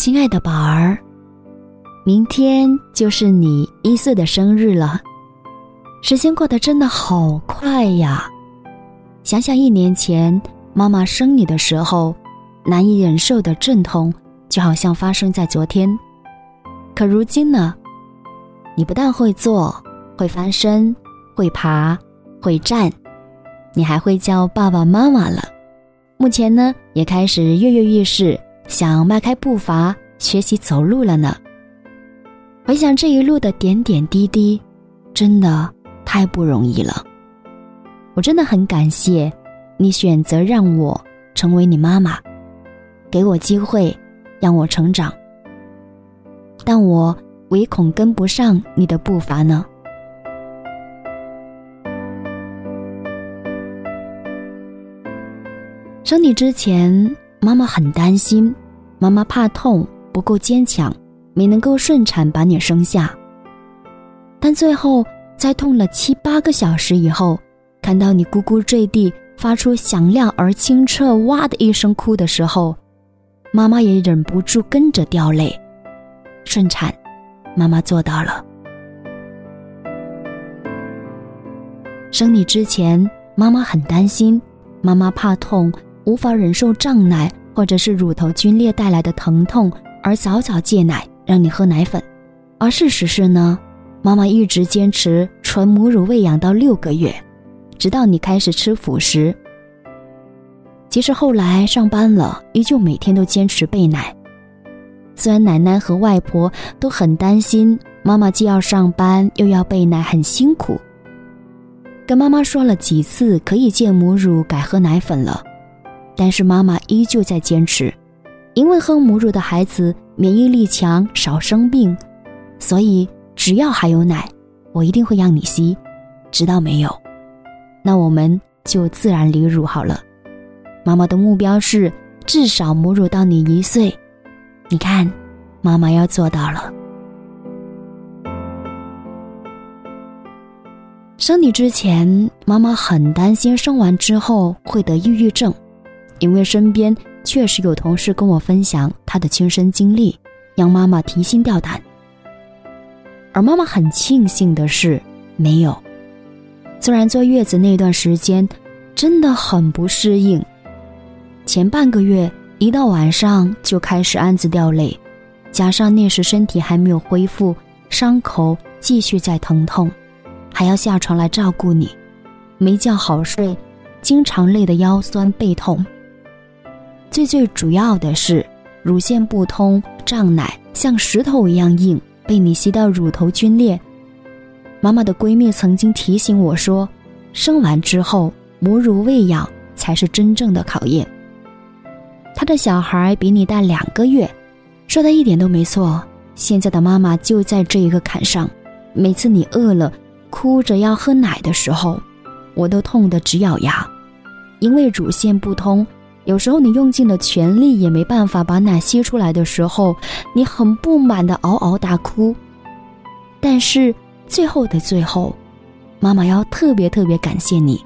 亲爱的宝儿，明天就是你一岁的生日了，时间过得真的好快呀！想想一年前妈妈生你的时候，难以忍受的阵痛，就好像发生在昨天。可如今呢？你不但会坐，会翻身，会爬，会站，你还会叫爸爸妈妈了。目前呢，也开始跃跃欲试，想迈开步伐学习走路了呢。回想这一路的点点滴滴，真的太不容易了。我真的很感谢你选择让我成为你妈妈，给我机会，让我成长。但我。唯恐跟不上你的步伐呢。生你之前，妈妈很担心，妈妈怕痛，不够坚强，没能够顺产把你生下。但最后，在痛了七八个小时以后，看到你咕咕坠地，发出响亮而清澈“哇”的一声哭的时候，妈妈也忍不住跟着掉泪。顺产。妈妈做到了。生你之前，妈妈很担心，妈妈怕痛，无法忍受胀奶或者是乳头皲裂带来的疼痛，而早早戒奶，让你喝奶粉。而事实是呢，妈妈一直坚持纯母乳喂养到六个月，直到你开始吃辅食。即使后来上班了，依旧每天都坚持备奶。虽然奶奶和外婆都很担心妈妈既要上班又要备奶很辛苦，跟妈妈说了几次可以戒母乳改喝奶粉了，但是妈妈依旧在坚持，因为喝母乳的孩子免疫力强少生病，所以只要还有奶，我一定会让你吸，直到没有，那我们就自然离乳好了。妈妈的目标是至少母乳到你一岁。你看，妈妈要做到了。生你之前，妈妈很担心生完之后会得抑郁症，因为身边确实有同事跟我分享她的亲身经历，让妈妈提心吊胆。而妈妈很庆幸的是，没有。虽然坐月子那段时间真的很不适应，前半个月。一到晚上就开始暗自掉泪，加上那时身体还没有恢复，伤口继续在疼痛，还要下床来照顾你，没觉好睡，经常累得腰酸背痛。最最主要的是乳腺不通，胀奶像石头一样硬，被你吸到乳头皲裂。妈妈的闺蜜曾经提醒我说，生完之后母乳喂养才是真正的考验。他的小孩比你大两个月，说的一点都没错。现在的妈妈就在这一个坎上，每次你饿了，哭着要喝奶的时候，我都痛得直咬牙，因为乳腺不通，有时候你用尽了全力也没办法把奶吸出来的时候，你很不满的嗷嗷大哭。但是最后的最后，妈妈要特别特别感谢你，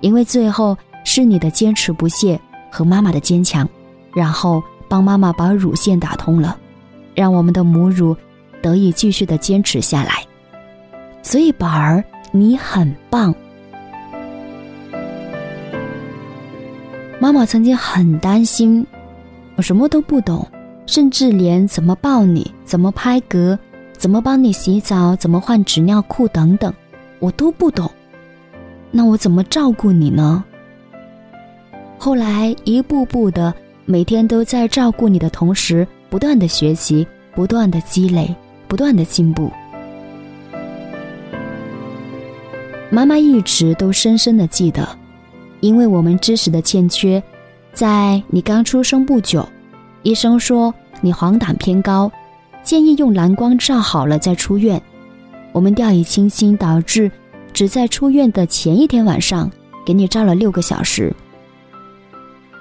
因为最后是你的坚持不懈和妈妈的坚强。然后帮妈妈把乳腺打通了，让我们的母乳得以继续的坚持下来。所以宝儿，你很棒。妈妈曾经很担心，我什么都不懂，甚至连怎么抱你、怎么拍嗝、怎么帮你洗澡、怎么换纸尿裤等等，我都不懂。那我怎么照顾你呢？后来一步步的。每天都在照顾你的同时，不断的学习，不断的积累，不断的进步。妈妈一直都深深的记得，因为我们知识的欠缺，在你刚出生不久，医生说你黄疸偏高，建议用蓝光照好了再出院。我们掉以轻心，导致只在出院的前一天晚上给你照了六个小时，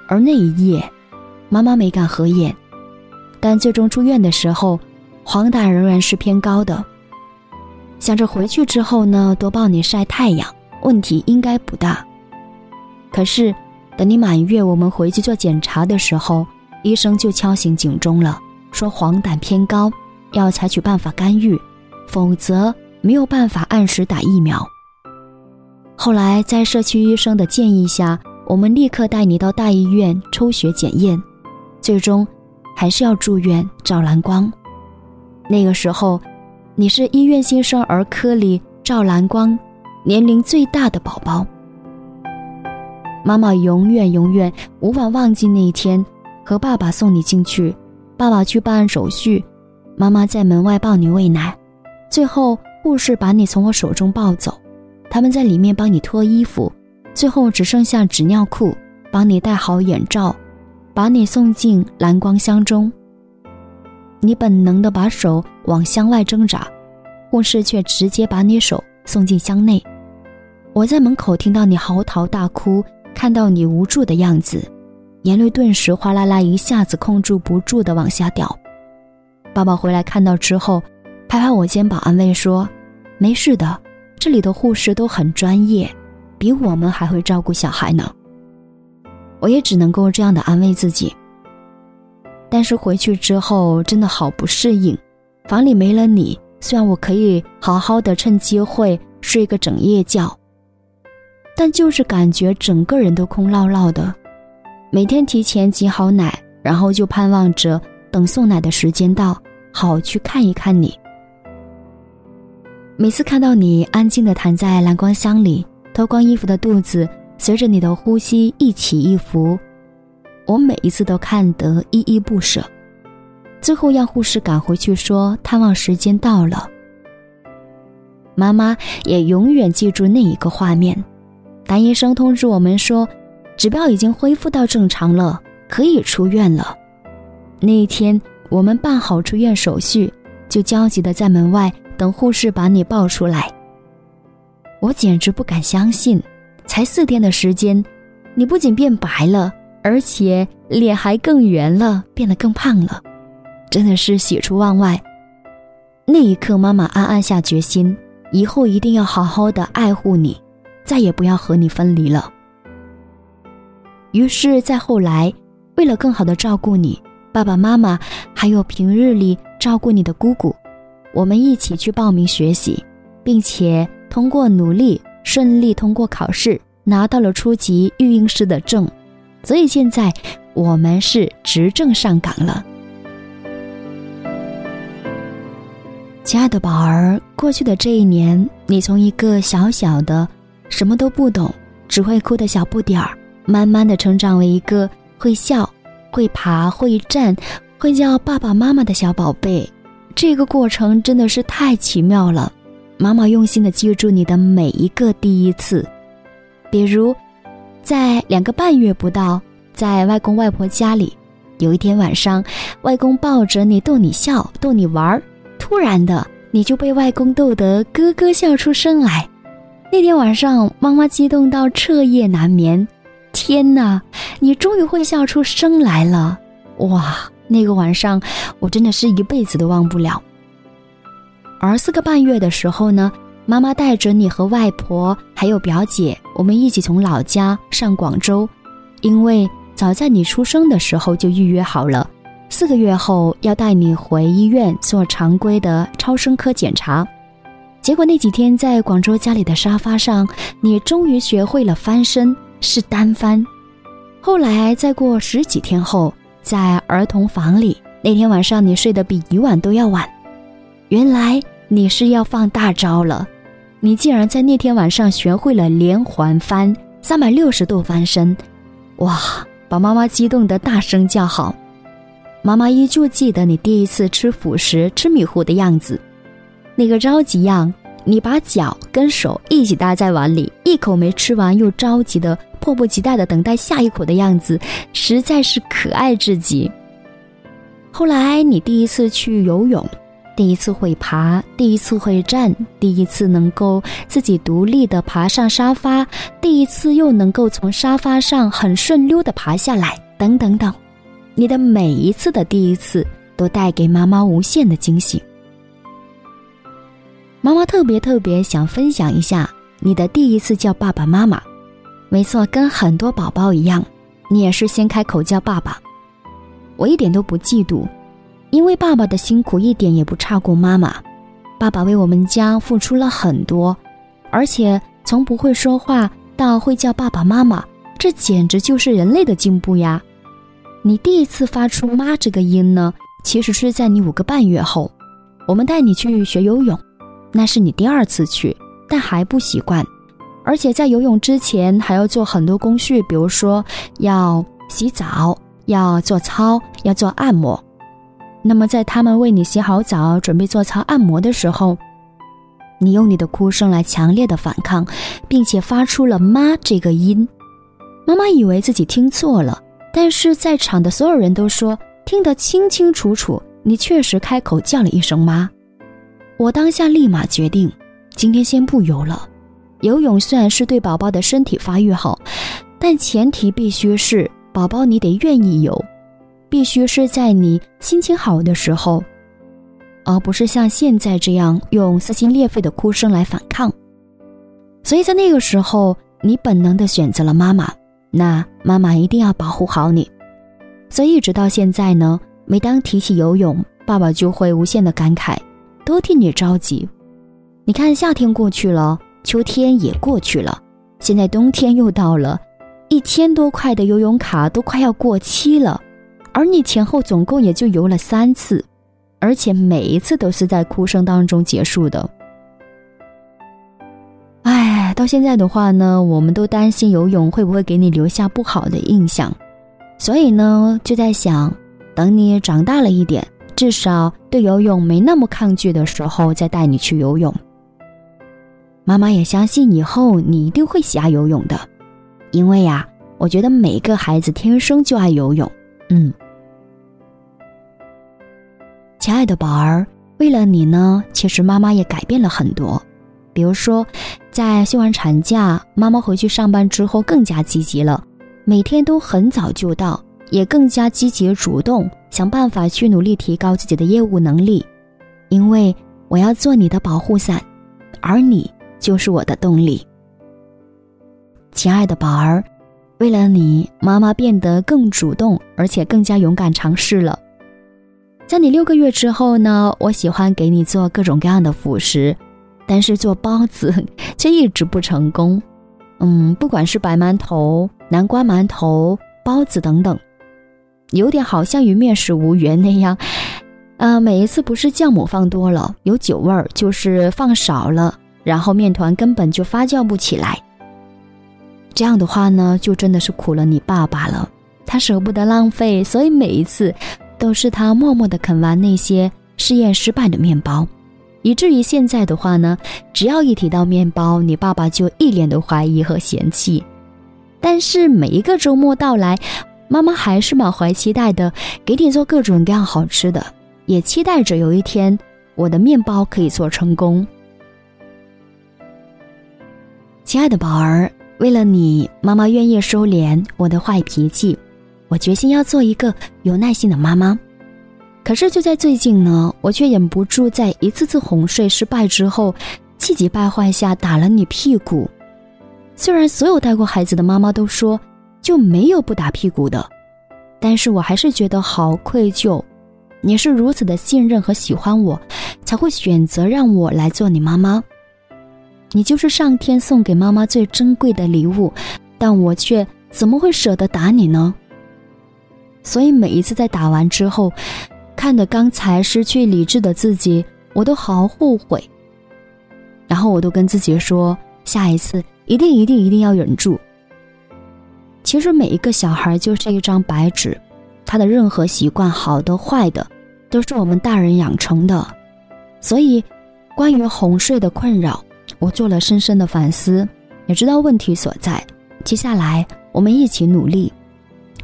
而那一夜。妈妈没敢合眼，但最终出院的时候，黄疸仍然是偏高的。想着回去之后呢，多抱你晒太阳，问题应该不大。可是，等你满月，我们回去做检查的时候，医生就敲醒警钟了，说黄疸偏高，要采取办法干预，否则没有办法按时打疫苗。后来在社区医生的建议下，我们立刻带你到大医院抽血检验，最终还是要住院照蓝光。那个时候，你是医院新生儿科里照蓝光年龄最大的宝宝。妈妈永远永远无法忘记那一天，和爸爸送你进去，爸爸去办手续，妈妈在门外抱你喂奶，最后护士把你从我手中抱走，他们在里面帮你脱衣服，最后只剩下纸尿裤，帮你戴好眼罩，把你送进蓝光箱中。你本能的把手往箱外挣扎，护士却直接把你手送进箱内。我在门口听到你嚎啕大哭。看到你无助的样子，眼泪顿时哗啦啦一下子控制不住的往下掉。爸爸回来看到之后，拍拍我肩膀安慰说：“没事的，这里的护士都很专业，比我们还会照顾小孩呢。”我也只能够这样的安慰自己。但是回去之后真的好不适应，房里没了你，虽然我可以好好的趁机会睡个整夜觉。但就是感觉整个人都空落落的，每天提前挤好奶，然后就盼望着等送奶的时间到，好去看一看你。每次看到你安静的躺在蓝光箱里，脱光衣服的肚子随着你的呼吸一起一伏，我每一次都看得依依不舍。最后让护士赶回去说探望时间到了，妈妈也永远记住那一个画面。当医生通知我们说，指标已经恢复到正常了，可以出院了。那一天，我们办好出院手续，就焦急的在门外等护士把你抱出来。我简直不敢相信，才四天的时间，你不仅变白了，而且脸还更圆了，变得更胖了，真的是喜出望外。那一刻，妈妈暗暗下决心，以后一定要好好的爱护你。再也不要和你分离了。于是，在后来，为了更好的照顾你，爸爸妈妈还有平日里照顾你的姑姑，我们一起去报名学习，并且通过努力，顺利通过考试，拿到了初级育婴师的证。所以现在我们是执政上岗了。亲爱的宝儿，过去的这一年，你从一个小小的。什么都不懂，只会哭的小不点儿，慢慢的成长为一个会笑、会爬、会站、会叫爸爸妈妈的小宝贝。这个过程真的是太奇妙了。妈妈用心的记住你的每一个第一次，比如，在两个半月不到，在外公外婆家里，有一天晚上，外公抱着你逗你笑、逗你玩儿，突然的你就被外公逗得咯咯笑出声来。那天晚上，妈妈激动到彻夜难眠。天哪，你终于会笑出声来了！哇，那个晚上我真的是一辈子都忘不了。而四个半月的时候呢，妈妈带着你和外婆还有表姐，我们一起从老家上广州，因为早在你出生的时候就预约好了，四个月后要带你回医院做常规的超声科检查。结果那几天在广州家里的沙发上，你终于学会了翻身，是单翻。后来再过十几天后，在儿童房里，那天晚上你睡得比以往都要晚。原来你是要放大招了，你竟然在那天晚上学会了连环翻，三百六十度翻身，哇！把妈妈激动得大声叫好。妈妈依旧记得你第一次吃辅食、吃米糊的样子。那个着急样，你把脚跟手一起搭在碗里，一口没吃完又着急的、迫不及待的等待下一口的样子，实在是可爱至极。后来你第一次去游泳，第一次会爬，第一次会站，第一次能够自己独立的爬上沙发，第一次又能够从沙发上很顺溜的爬下来，等等等，你的每一次的第一次都带给妈妈无限的惊喜。妈妈特别特别想分享一下你的第一次叫爸爸妈妈，没错，跟很多宝宝一样，你也是先开口叫爸爸。我一点都不嫉妒，因为爸爸的辛苦一点也不差过妈妈。爸爸为我们家付出了很多，而且从不会说话到会叫爸爸妈妈，这简直就是人类的进步呀！你第一次发出“妈”这个音呢，其实是在你五个半月后。我们带你去学游泳，那是你第二次去，但还不习惯，而且在游泳之前还要做很多工序，比如说要洗澡、要做操、要做按摩。那么在他们为你洗好澡、准备做操按摩的时候，你用你的哭声来强烈的反抗，并且发出了“妈”这个音。妈妈以为自己听错了，但是在场的所有人都说听得清清楚楚。你确实开口叫了一声“妈”，我当下立马决定，今天先不游了。游泳虽然是对宝宝的身体发育好，但前提必须是宝宝你得愿意游，必须是在你心情好的时候，而不是像现在这样用撕心裂肺的哭声来反抗。所以在那个时候，你本能的选择了妈妈，那妈妈一定要保护好你。所以一直到现在呢。每当提起游泳，爸爸就会无限的感慨，都替你着急。你看，夏天过去了，秋天也过去了，现在冬天又到了，一千多块的游泳卡都快要过期了，而你前后总共也就游了三次，而且每一次都是在哭声当中结束的。哎，到现在的话呢，我们都担心游泳会不会给你留下不好的印象，所以呢，就在想。等你长大了一点，至少对游泳没那么抗拒的时候，再带你去游泳。妈妈也相信以后你一定会喜爱游泳的，因为呀，我觉得每个孩子天生就爱游泳。嗯，亲爱的宝儿，为了你呢，其实妈妈也改变了很多。比如说，在休完产假，妈妈回去上班之后更加积极了，每天都很早就到。也更加积极主动，想办法去努力提高自己的业务能力，因为我要做你的保护伞，而你就是我的动力。亲爱的宝儿，为了你，妈妈变得更主动，而且更加勇敢尝试了。在你六个月之后呢，我喜欢给你做各种各样的辅食，但是做包子却一直不成功。嗯，不管是白馒头、南瓜馒头、包子等等。有点好像与面食无缘那样，呃，每一次不是酵母放多了有酒味儿，就是放少了，然后面团根本就发酵不起来。这样的话呢，就真的是苦了你爸爸了。他舍不得浪费，所以每一次都是他默默的啃完那些试验失败的面包，以至于现在的话呢，只要一提到面包，你爸爸就一脸的怀疑和嫌弃。但是每一个周末到来。妈妈还是满怀期待的，给你做各种各样好吃的，也期待着有一天我的面包可以做成功。亲爱的宝儿，为了你，妈妈愿意收敛我的坏脾气，我决心要做一个有耐心的妈妈。可是就在最近呢，我却忍不住在一次次哄睡失败之后，气急败坏下打了你屁股。虽然所有带过孩子的妈妈都说。就没有不打屁股的，但是我还是觉得好愧疚。你是如此的信任和喜欢我，才会选择让我来做你妈妈。你就是上天送给妈妈最珍贵的礼物，但我却怎么会舍得打你呢？所以每一次在打完之后，看着刚才失去理智的自己，我都好后悔。然后我都跟自己说，下一次一定一定一定要忍住。其实每一个小孩就是一张白纸，他的任何习惯，好的坏的，都是我们大人养成的。所以，关于哄睡的困扰，我做了深深的反思，也知道问题所在。接下来，我们一起努力。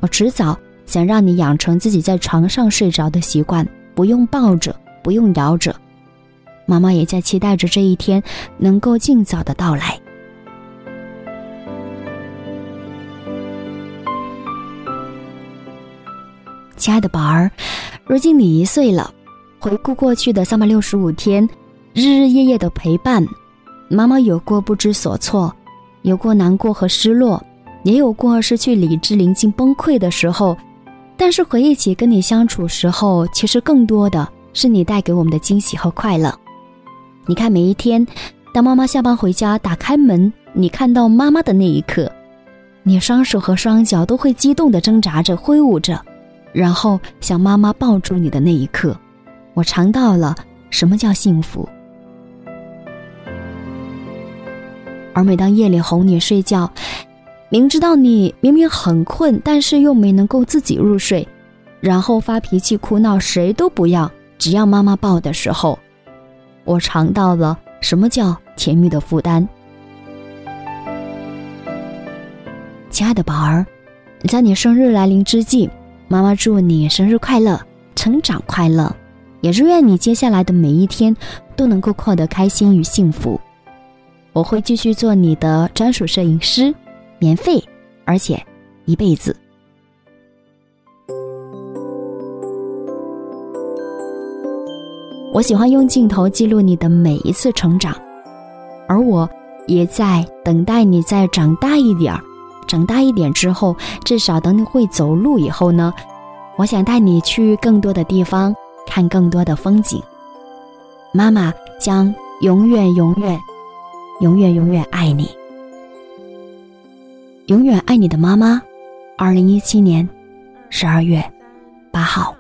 我迟早想让你养成自己在床上睡着的习惯，不用抱着，不用摇着。妈妈也在期待着这一天能够尽早的到来。亲爱的宝儿，如今你一岁了，回顾过去的三百六十五天，日日夜夜的陪伴，妈妈有过不知所措，有过难过和失落，也有过失去理智、临近崩溃的时候，但是回忆起跟你相处时候，其实更多的是你带给我们的惊喜和快乐。你看，每一天，当妈妈下班回家，打开门，你看到妈妈的那一刻，你双手和双脚都会激动的挣扎着、挥舞着，然后想妈妈抱住你的那一刻，我尝到了什么叫幸福。而每当夜里哄你睡觉，明知道你明明很困，但是又没能够自己入睡，然后发脾气哭闹，谁都不要，只要妈妈抱的时候，我尝到了什么叫甜蜜的负担。亲爱的宝儿，在你生日来临之际，妈妈祝你生日快乐，成长快乐，也祝愿你接下来的每一天都能够过得开心与幸福。我会继续做你的专属摄影师。免费，而且一辈子。我喜欢用镜头记录你的每一次成长，而我也在等待你再长大一点儿。长大一点之后，至少等你会走路以后呢，我想带你去更多的地方，看更多的风景。妈妈将永远、永远、永远、永远爱你。永远爱你的妈妈，二零一七年十二月八号。